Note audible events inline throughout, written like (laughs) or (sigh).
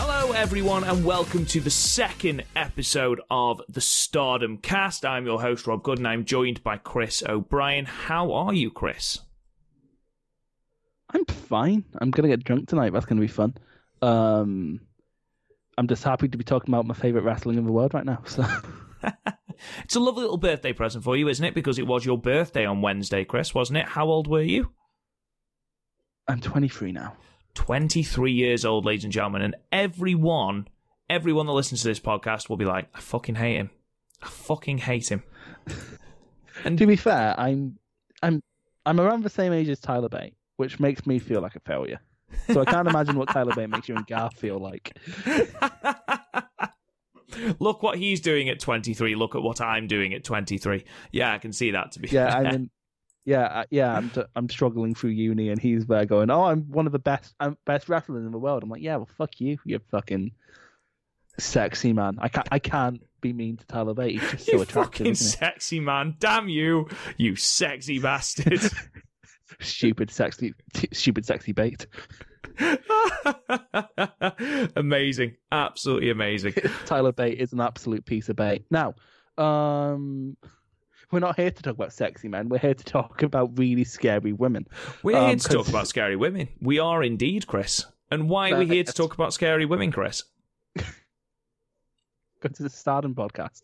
Hello, everyone, and welcome to the second episode of the Stardom Cast. I'm your host, Rob Good, and I'm joined by Chris O'Brien. How are you, Chris? I'm fine. I'm gonna get drunk tonight. That's gonna be fun. Um, I'm just happy to be talking about my favorite wrestling in the world right now. So (laughs) (laughs) It's a lovely little birthday present for you, isn't it? Because it was your birthday on Wednesday, Chris, wasn't it? How old were you? I'm 23 now. 23 years old, ladies and gentlemen, and everyone, everyone that listens to this podcast will be like, I fucking hate him. I fucking hate him. And (laughs) to be fair, I'm I'm I'm around the same age as Tyler Bate, which makes me feel like a failure. So I can't imagine what Tyler Bate makes you and Garth feel like. (laughs) Look what he's doing at 23. Look at what I'm doing at 23. Yeah, I can see that to be Yeah, fair. I'm in, yeah, uh, yeah. I'm t- I'm struggling through uni, and he's there going, "Oh, I'm one of the best, I'm best wrestlers in the world." I'm like, "Yeah, well, fuck you, you fucking sexy man." I can't I can't be mean to Tyler Bate. He's just so you attractive. fucking sexy man. Damn you, you sexy bastard. (laughs) stupid sexy stupid sexy bait (laughs) amazing. Absolutely amazing. (laughs) tyler bait is an absolute piece of bait now um we're not here to talk about sexy men we're here to talk about really scary women We're Um, here to talk (laughs) about scary women. We are indeed, Chris. And why are we here to talk about scary women, Chris? go to the stardom podcast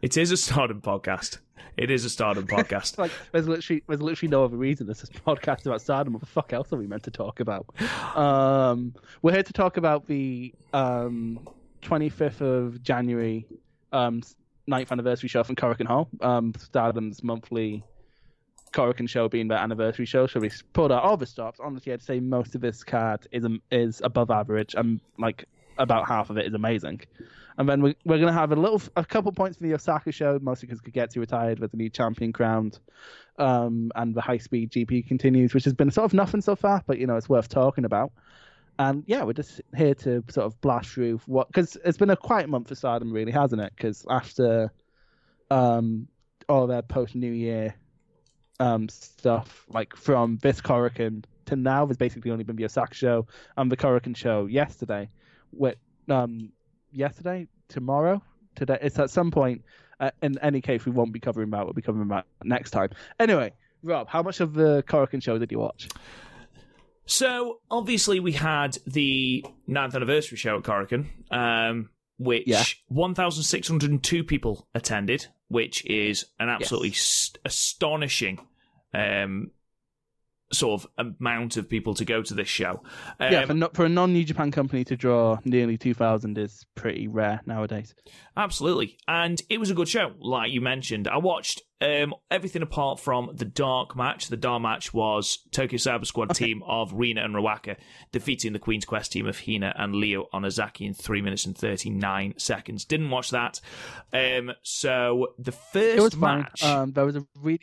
It is a stardom podcast. It is a stardom (laughs) podcast. like there's literally there's literally no other reason this is a podcast about stardom what the fuck else are we meant to talk about um we're here to talk about the um 25th of january um ninth anniversary show from Korakuen Hall um stardom's monthly Korakuen show being their anniversary show, so we pulled out all the stops. Honestly, I'd say most of this card is is above average, and like about half of it is amazing. And then we, we're going to have a little, a couple points from the Osaka show, mostly because Kagetsu retired with the new champion crowned, um, and the high speed GP continues, which has been sort of nothing so far, but you know it's worth talking about. And yeah, we're just here to sort of blast through what because it's been a quiet month for Stardom, really, hasn't it? Because after um, all their post New Year um, stuff, like from this Korakuen to now, there's basically only been the Osaka show and the Korakuen show yesterday. With um, yesterday, tomorrow, today. It's at some point. Uh, in any case, we won't be covering that. We'll be covering that next time. Anyway, Rob, how much of the Korakuen show did you watch? So obviously we had the 9th anniversary show at Korakuen, um, which Yeah. 1,602 people attended, which is an absolutely st- astonishing um, sort of amount of people to go to this show. Um, yeah, for, for a non-New Japan company to draw nearly 2,000 is pretty rare nowadays. Absolutely. And it was a good show, like you mentioned. I watched um, everything apart from the dark match. The dark match was Tokyo Cyber Squad team of Rina and Ruaka defeating the Queen's Quest team of Hina and Leo Onozaki in 3 minutes and 39 seconds. Didn't watch that. Um, so the first It was fine. match. Um, there was a really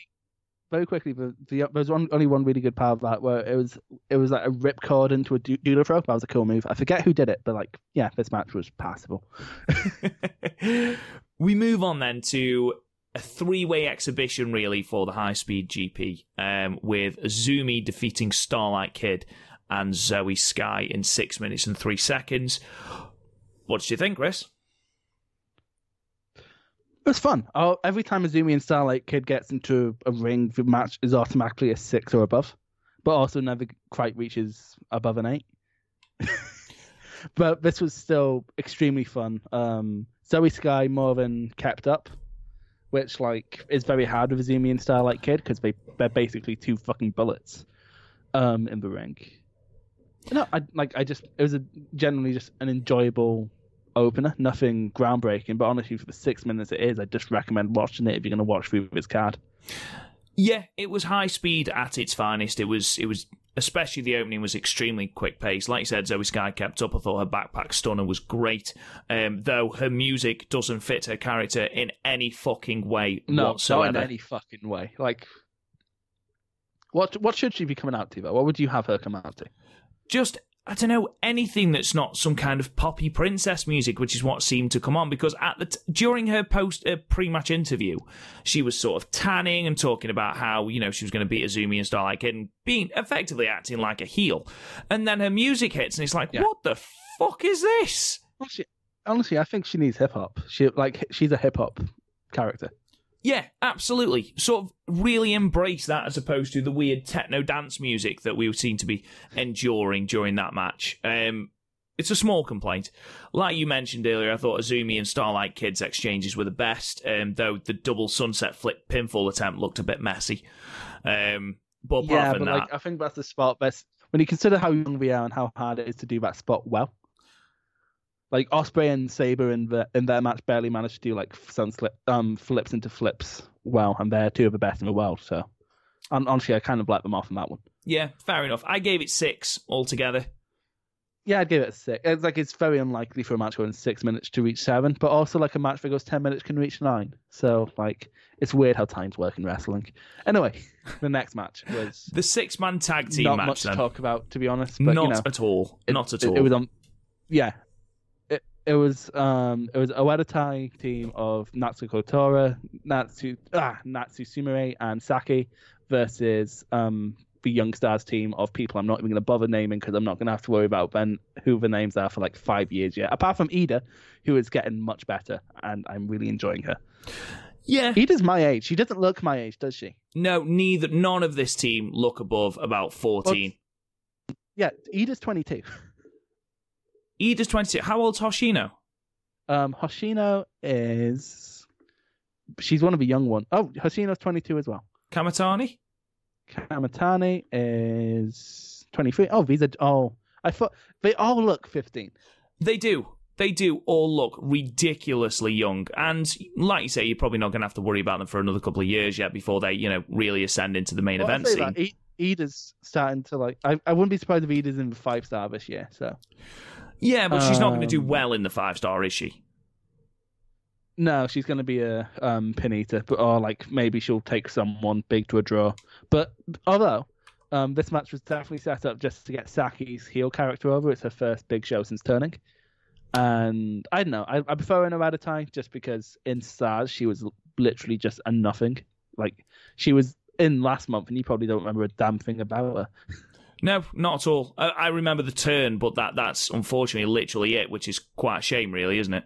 very quickly. The, the there was one, only one really good part of that where it was it was like a rip cord into a du- doodle throw. That was a cool move. I forget who did it, but like yeah, this match was passable. (laughs) we move on then to a three-way exhibition, really, for the high-speed GP, um, with Azumi defeating Starlight Kid and Zoe Sky in six minutes and three seconds. What did you think, Chris? Was fun. Oh, every time Azumi and Starlight Kid gets into a ring, the match is automatically a six or above, but also never quite reaches above an eight. (laughs) but this was still extremely fun. Um, Zoe Sky more than kept up, which like is very hard with Azumi and Starlight Kid because they they're basically two fucking bullets um, in the ring. No, I like I just it was a generally just an enjoyable opener, nothing groundbreaking. But honestly, for the six minutes it is, I just recommend watching it if you're going to watch through this card. Yeah, it was high speed at its finest. It was it was especially the opening was extremely quick paced. Like you said, Zoe Sky kept up. I thought her backpack stunner was great. Um, though her music doesn't fit her character in any fucking way No, whatsoever. not in any fucking way. Like, what what should she be coming out to? Though? What would you have her come out to? just I don't know anything that's not some kind of poppy princess music, which is what seemed to come on. Because at the t- during her post uh, pre-match interview, she was sort of tanning and talking about how you know she was going to beat Azumi and Starlight Kid and being effectively acting like a heel. And then her music hits, and it's like, Yeah. what the fuck is this? Honestly, honestly, I think she needs hip hop. She like she's a hip hop character. Yeah, absolutely. Sort of really embrace that as opposed to the weird techno dance music that we seem to be enduring during that match. Um, it's a small complaint. Like you mentioned earlier, I thought Azumi and Starlight Kid's exchanges were the best, um, though the double sunset flip pinfall attempt looked a bit messy. Um, but apart yeah, from but that, like I think that's the spot best when you consider how young we are and how hard it is to do that spot well. Like Osprey and Sabre in the in their match barely managed to do like sun slip um flips into flips well, and they're two of the best in the world. So, and honestly, I kind of let them off on that one. yeah, fair enough. I gave it six altogether. Yeah, I'd give it a six. It's like it's very unlikely for a match going six minutes to reach seven, but also like a match that goes ten minutes can reach nine. So like it's weird how times work in wrestling. Anyway, the next match was (laughs) The six man tag team not match, much then. to talk about, to be honest. But Not you know, at all. it- Not at it, all. It was on, yeah. It was um it was a team of Natsuko Tora, Natsu ah Natsu Sumire and Saki versus um the Young Stars team of people I'm not even going to bother naming because I'm not going to have to worry about then who the names are for like five years yet. Apart from Iida, who is getting much better and I'm really enjoying her. yeah. Iida's my age. She doesn't look my age, does she? No, neither. None of this team look above about fourteen. Yeah, Iida's 22. (laughs) Iida's 22. How old's Hoshino? Um, Hoshino is she's one of the young ones. Oh, Hoshino's 22 as well. Kamitani? Kamitani is 23. Oh, these are oh, I thought they all look 15. They do. They do all look ridiculously young. And like you say, you're probably not going to have to worry about them for another couple of years yet before they, you know, really ascend into the main Well, event scene. that, Iida's starting to like. I, I wouldn't be surprised if Iida's in the five star this year. So Yeah, but she's not going to do Um, well in the five star, is she? no, she's going to be a um pin eater, but or like maybe she'll take someone big to a draw. But although. Um, this match was definitely set up just to get Saki's heel character over. It's her first big show since turning. And I don't know. I, I prefer her at a time just because in Stars she was l- literally just a nothing. Like she was in last month, and you probably don't remember a damn thing about her. (laughs) No, not at all. I, I remember the turn, but that that's unfortunately literally it, which is quite a shame, really, isn't it?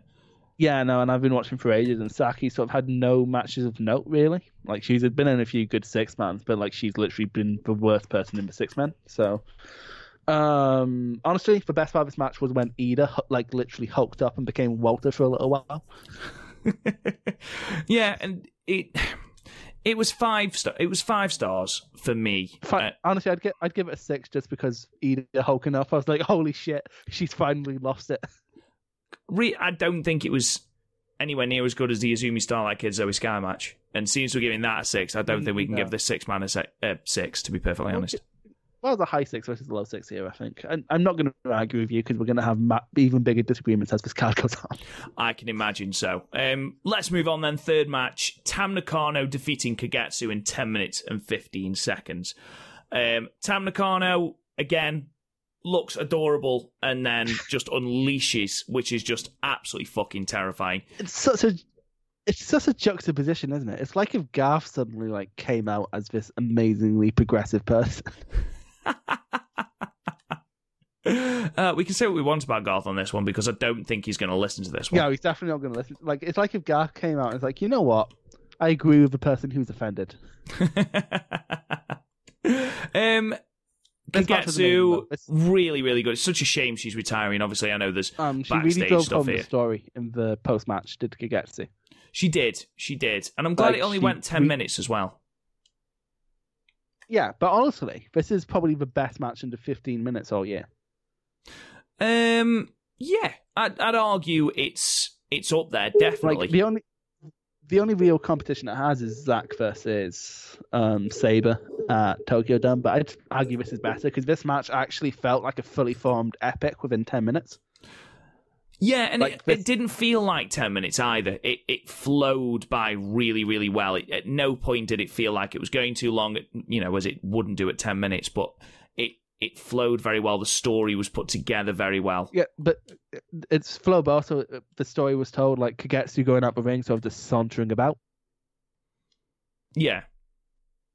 Yeah, no, and I've been watching for ages, and Saki sort of had no matches of note really. Like she's been in a few good six mans, but like she's literally been the worst person in the six men. So, um, honestly, the best part of this match was when Iida like literally hulked up and became Walter for a little while. (laughs) yeah, and it it was five star. It was five stars for me. Fi- Uh, honestly, I'd get I'd give it a six just because Iida hulking up. I was like, holy shit, she's finally lost it. (laughs) re- I don't think it was anywhere near as good as the Azumi Starlight Kid Zoe Sky match. And since we're giving that a six, I don't think we can No. give this six man a se- uh, six. To be perfectly honest, Well, the high six versus the low six here, I think. And I'm not going to argue with you because we're going to have ma- even bigger disagreements as this card goes on. I can imagine so. Um, let's move on then. Third match: Tam Nakano defeating Kagetsu in ten minutes and fifteen seconds. Um, Tam Nakano again looks adorable and then (laughs) just unleashes, which is just absolutely fucking terrifying. It's such a it's such a juxtaposition, isn't it? It's like if Garth suddenly like came out as this amazingly progressive person. (laughs) (laughs) Uh, we can say what we want about Garth on this one because I don't think he's going to listen to this one. yeah, he's definitely not going to listen. Like it's like if Garth came out and was like, you know what? I agree with the person who's offended. (laughs) um, This match was amazing, Kagetsu, really, really good. It's such a shame she's retiring. Obviously, I know there's. Um, she Backstage really drove stuff home here. the story in the post match. Did Kagetsu? She did, she did, and I'm glad Like, it only she went ten re- minutes as well. Yeah, but honestly, this is probably the best match under 15 minutes all year. Um, Yeah, I'd, I'd argue it's it's up there definitely. Like the only the only real competition it has is Zack versus um, Sabre at Tokyo Dome, but I'd argue this is better because this match actually felt like a fully formed epic within ten minutes. Yeah, and Like it, this- it didn't feel like 10 minutes either. It it flowed by really, really well. It, at no point did it feel like it was going too long, you know, as it wouldn't do at 10 minutes, but it, it flowed very well. The story was put together very well. Yeah, but it's flow, but also uh, the story was told like Kagetsu going up the ring, sort of just sauntering about, Yeah.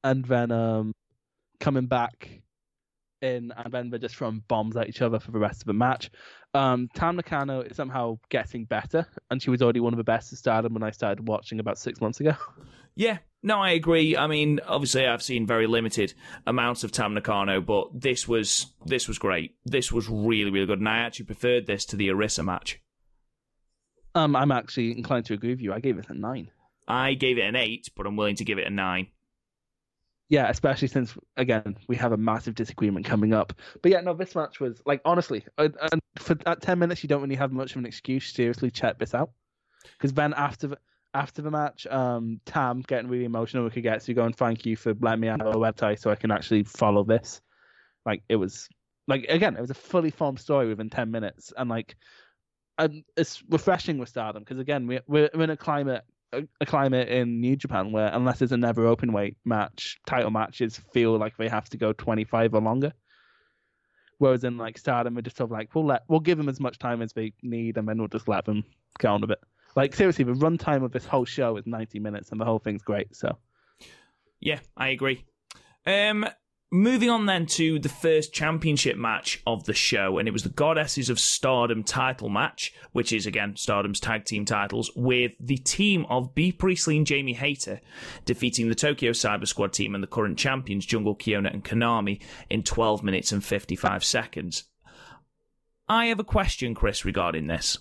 and then um coming back in, and then they're just throwing bombs at each other for the rest of the match. Um, Tam Nakano is somehow getting better, and she was already one of the best at Stardom when I started watching about six months ago. Yeah, no, I agree. I mean, obviously, I've seen very limited amounts of Tam Nakano, but this was this was great. This was really, really good, and I actually preferred this to the Arisa match. Um, I'm actually inclined to agree with you. I gave it a nine. I gave it an eight, but I'm willing to give it a nine. Yeah, especially since again we have a massive disagreement coming up. But yeah, no, this match was like honestly, uh, and for at ten minutes you don't really have much of an excuse. Seriously, check this out, because then after the after the match, um, Tam getting really emotional we could get with Kagetsu going, "Thank you for letting me out of a website so I can actually follow this." Like it was, like again, it was a fully formed story within ten minutes, and like, um, it's refreshing with Stardom because again we we're in a climate a, climate in New Japan where unless there's a never open weight match, title matches feel like they have to go 25 or longer. Whereas in like Stardom, we're just sort of like we'll let we'll give them as much time as they need, and then we'll just let them get on with it. Like seriously, the runtime of this whole show is 90 minutes, and the whole thing's great. So Yeah, I agree. Um, moving on then to the first championship match of the show, and it was the Goddesses of Stardom title match, which is again Stardom's tag team titles, with the team of Bea Priestley and Jamie Hayter defeating the Tokyo Cyber Squad team and the current champions Jungle Kyona and Konami in 12 minutes and 55 seconds. I have a question, Chris, regarding this.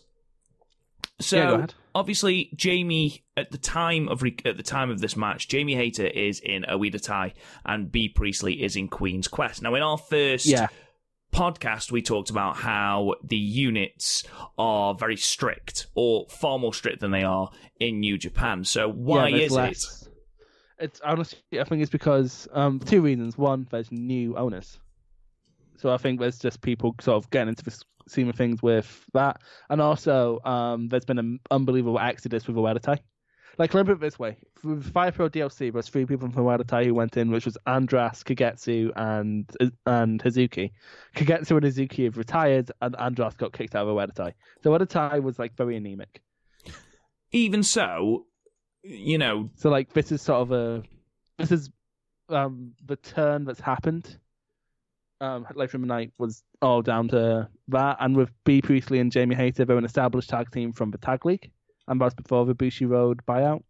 So Yeah, obviously, Jamie at the time of re- at the time of this match, Jamie Hayter is in Oedo Tai and Bea Priestley is in Queen's Quest. Now, in our first yeah, podcast, we talked about how the units are very strict, or far more strict than they are in New Japan. So why yeah, is it? It's honestly, I think it's because um two reasons. One, there's new owners, so I think there's just people sort of getting into the scene of things with that, and also um there's been an unbelievable exodus with Oedo Tai. Like, remember it this way: with Fire Pro DLC, there's three people from Oedo Tai who went in, which was Andras, Kagetsu, and and Hazuki. Kagetsu and Hazuki have retired, and Andras got kicked out of Oedo Tai. So Oedo Tai was like very anemic. Even so, you know, So like this is sort of a this is um the turn that's happened. Um Life from the Night was all down to that and with Bea Priestley and Jamie Hayter they're an established tag team from the tag league and that's before the Bushiroad buyout.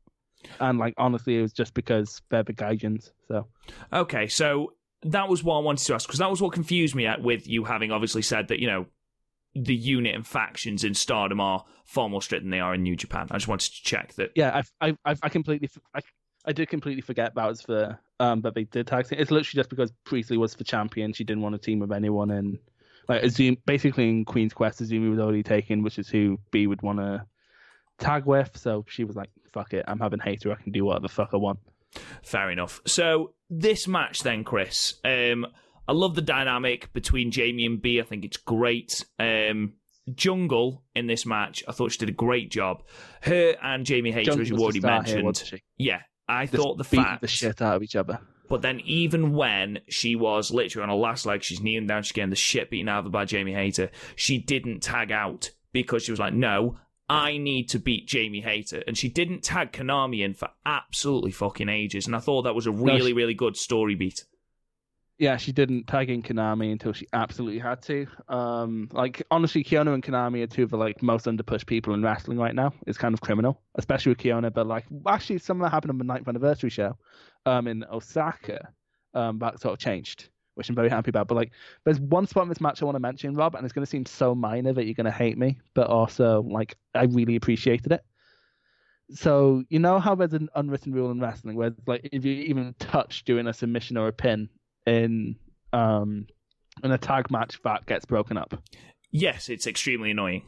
And like honestly it was just because they're the Gaijins. So Okay, so that was what I wanted to ask because that was what confused me at with you having obviously said that you know the unit and factions in Stardom are far more strict than they are in New Japan. I just wanted to check that. yeah, I I I, completely I, I did completely forget that was for um that they did tag team. It's literally just because Priestley was the champion. She didn't want to team with anyone and like Azumi, basically in Queen's Quest, Azumi was already taken, which is who Bea would want to tag with. So she was like, "Fuck it, I'm having Hayter. I can do whatever the fuck I want." Fair enough. So this match then, Chris. Um, I love the dynamic between Jamie and Bea. I think it's great. Um, Jungle in this match, I thought she did a great job. Her and Jamie Hayter, Jungle as you already star here, mentioned, yeah, I Just thought the beat fact the shit out of each other. But then even when she was literally on her last leg, she's kneeling down, she's getting the shit beaten out of her by Jamie Hayter, she didn't tag out because she was like, no, I need to beat Jamie Hayter. And she didn't tag Konami in for absolutely fucking ages. And I thought that was a really, she- really good story beat. Yeah, she didn't tag in Konami until she absolutely had to. Um, like honestly, Kyona and Konami are two of the like most underpushed people in wrestling right now. It's kind of criminal, especially with Kyona. But like, actually, some of that happened on the ninth anniversary show, um, in Osaka. Um, that sort of changed, which I'm very happy about. But like, there's one spot in this match I want to mention, Rob, and it's going to seem so minor that you're going to hate me, but also like I really appreciated it. So you know how there's an unwritten rule in wrestling where like if you even touch doing a submission or a pin in um in a tag match that gets broken up. Yes, it's extremely annoying.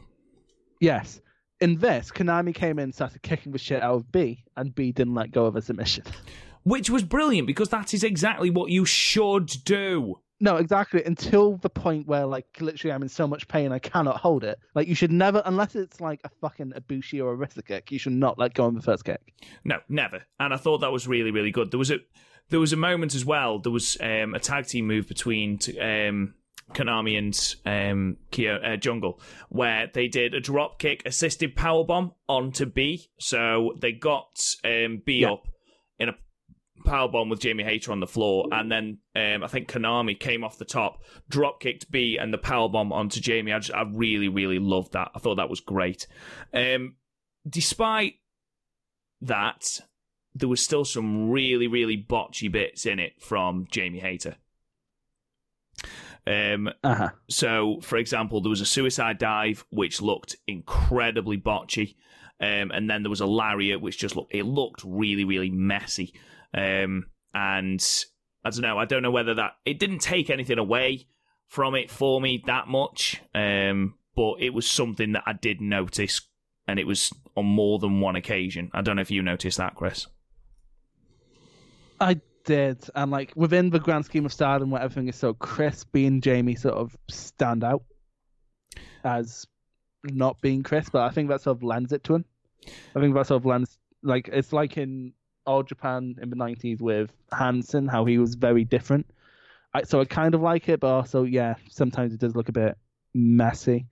Yes. In this, Konami came in, started kicking the shit out of Bea, and Bea didn't let go of a submission. (laughs) Which was brilliant because that is exactly what you should do. No, exactly. Until the point where, like, literally, I'm in so much pain I cannot hold it. Like, you should never, unless it's like a fucking Ibushi or a wrist kick, you should not let go of the first kick. No, never. And I thought that was really, really good. There was a there was a moment as well. There was um, a tag team move between um, Konami and um, Kyo, uh, Jungle where they did a drop kick assisted power bomb onto Bea. So they got um, Bea Yeah. up in a power bomb with Jamie Hayter on the floor, and then um, I think Konami came off the top, drop kicked Bea, and the power bomb onto Jamie. I just, I really, really loved that. I thought that was great. Um, despite that, there was still some really, really botchy bits in it from Jamie Hayter. Um, Uh huh. so, for example, there was a suicide dive which looked incredibly botchy, um, and then there was a lariat which just looked it looked really really messy. Um, and I don't know, I don't know whether that it didn't take anything away from it for me that much, um, but it was something that I did notice, and it was on more than one occasion. I don't know if you noticed that, Chris. I did, and like within the grand scheme of Stardom, where everything is so crisp, being Jamie sort of stand out as not being crisp, but I think that sort of lends it to him. I think that sort of lends, like it's like in All Japan in the '90s with Hansen, how he was very different. I, so I kind of like it, but also yeah, sometimes it does look a bit messy.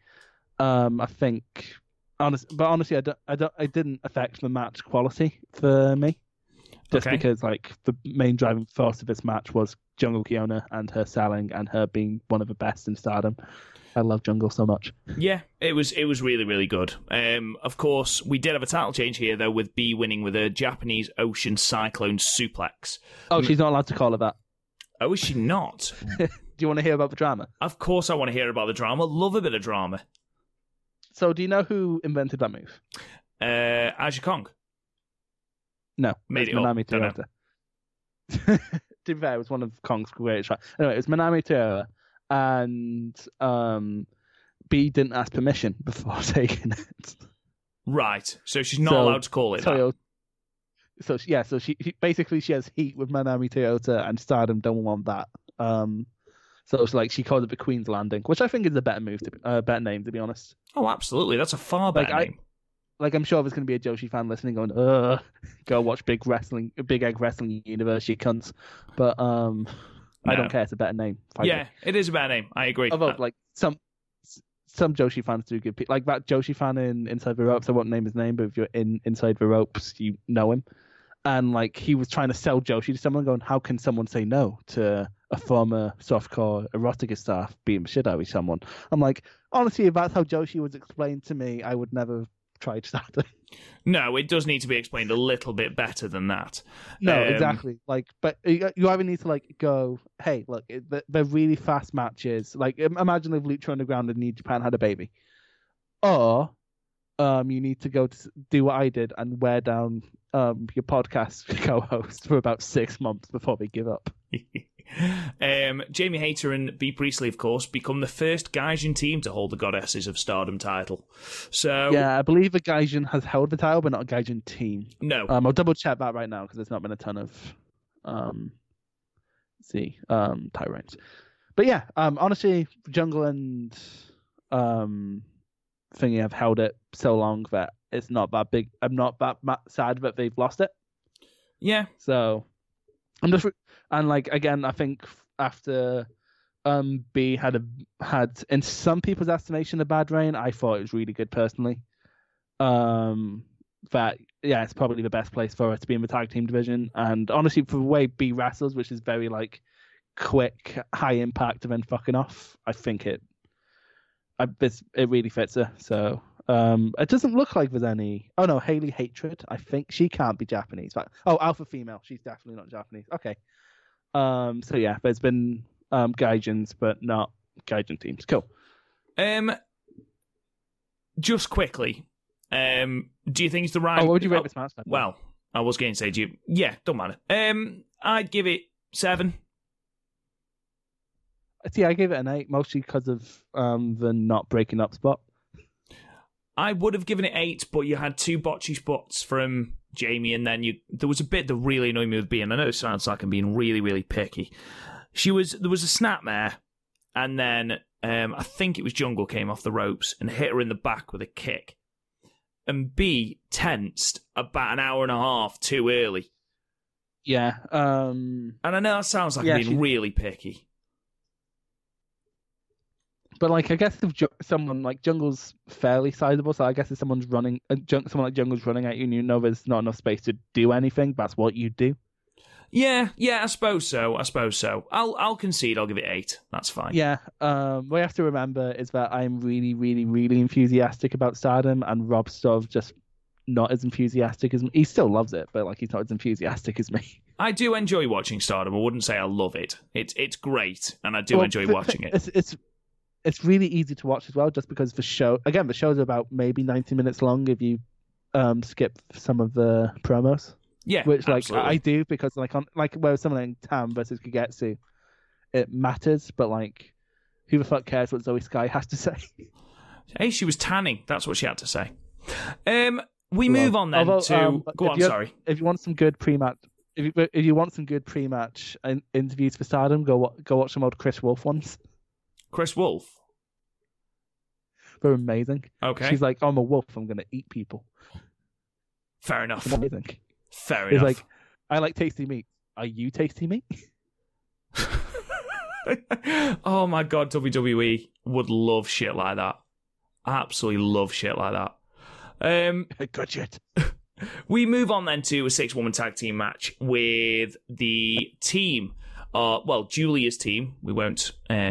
Um, I think, honest, but honestly, I don't, I don't, it didn't affect the match quality for me just Okay. because like the main driving force of this match was Jungle Kyona and her selling and her being one of the best in Stardom. I love Jungle so much. Yeah, it was it was really really good. Um, of course, we did have a title change here though, with Bea winning with a Japanese Ocean Cyclone suplex. Oh, she's not allowed to call her that. Oh, is she not? (laughs) Do you want to hear about the drama? of course, I want to hear about the drama. Love a bit of drama. So, do you know who invented that move? Uh, Aja Kong. No, Made it. Manami. Toyota. (laughs) to be fair, it was one of Kong's greatest. Tra- anyway, it was Manami Toyota, and um, Bea didn't ask permission before (laughs) taking it. Right. So she's not So, allowed to call it that. So she- yeah, so she, she basically she has heat with Manami Toyota, and Stardom don't want that. Um, so it's like she called it the Queen's Landing, which I think is a better move, to be, uh, better name to be honest. Oh, absolutely. That's a far Like, better I- name. Like I'm sure there's going to be a Joshi fan listening, going, "Ugh, go watch Big Wrestling, Big Egg Wrestling Universe, you cunts." But um, I don't care. It's a better name. Fight Yeah, it. is a better name. I agree. Although Uh, like some some Joshi fans do give like that Joshi fan in Inside the Ropes. I won't name his name, but if you're in Inside the Ropes, you know him. And like he was trying to sell Joshi to someone, going, "How can someone say no to a former softcore erotica staff beating the shit out of someone?" I'm like, honestly, if that's how Joshi was explained to me, I would never to start no, it does need to be explained a little bit better than that. No, Um, exactly. Like, but you you either need to like go, hey, look, they're- they're really fast matches. Like, imagine if Lucha Underground and New Japan had a baby, or um, you need to go to do what I did and wear down um your podcast (laughs) co-host for about six months before they give up. (laughs) um, Jamie Hayter and Bea Priestley, of course, become the first Gaijin team to hold the Goddesses of Stardom title. So, Yeah, I believe a Gaijin has held the title, but not a Gaijin team. no, Um, I'll double check that right now because there's not been a ton of um, see um title reigns. But yeah, um, honestly, Jungle and um, Thingy have held it so long that it's not that big. I'm not that sad that they've lost it. yeah, So I'm just and like again, I think after um Bea had a had in some people's estimation a bad reign, I thought it was really good personally. Um, that yeah, it's probably the best place for her to be in the tag team division, and honestly, for the way Bea wrestles, which is very like quick, high impact, and then fucking off, I think it, I it really fits her. So um, it doesn't look like there's any. Oh no, Hailey Hatred. I think she can't be Japanese. But oh, alpha female. She's definitely not Japanese. Okay. Um. So yeah, there's been um Gaijins, but not Gaijin teams. Cool. Um, just quickly, um, do you think it's the right? Oh, what would you rate oh, this match? Well, I was going to say, do you? Yeah, don't matter. Um, I'd give it seven. See, I gave it an eight, mostly because of um the not breaking up spot. I would have given it eight, but you had two botchy spots from Jamie, and then you there was a bit that really annoyed me with being. I know it sounds like I'm being really, really picky. She was there was a snapmare, and then um, I think it was Jungle came off the ropes and hit her in the back with a kick, and B tensed about an hour and a half too early. Yeah. Um. And I know that sounds like Yeah, I'm being she- really picky. But like, I guess if ju- someone like Jungle's fairly sizable, so I guess if someone's running, uh, jung- someone like Jungle's running at you, and you know there's not enough space to do anything, that's what you do. Yeah, yeah, I suppose so. I suppose so. I'll I'll concede. I'll give it eight. That's fine. Yeah. Um. What you have to remember is that I'm really, really, really enthusiastic about Stardom, and Rob's sort of just not as enthusiastic as me. He still loves it, but like he's not as enthusiastic as me. (laughs) I do enjoy watching Stardom. I wouldn't say I love it. It's it's great, and I do Well, enjoy watching it. It's it's it's really easy to watch as well, just because the show again the show's about maybe ninety minutes long if you um skip some of the promos, Yeah, which like absolutely. I do because like on like where someone like Tam versus Kagetsu, it matters, but like who the fuck cares what Zoe Sky has to (laughs) say? Hey, she was tanning. That's what she had to say. Um, we Well, move on then although, to. um, go on. Sorry, if you want some good pre-match, if you if you want some good pre-match in- interviews for Stardom, go go watch some old Kris Wolf ones. Kris Wolf. They're amazing. Okay, She's like, I'm a wolf. I'm gonna eat people. fair enough. It's amazing. Fair It's enough. like, I like tasty meat. Are you tasty meat? (laughs) oh my god, WWE would love shit like that. Absolutely love shit like that. Um, (laughs) Good shit. (laughs) we move on then to a six woman tag team match with the team. Uh, well, Julia's team. We won't uh,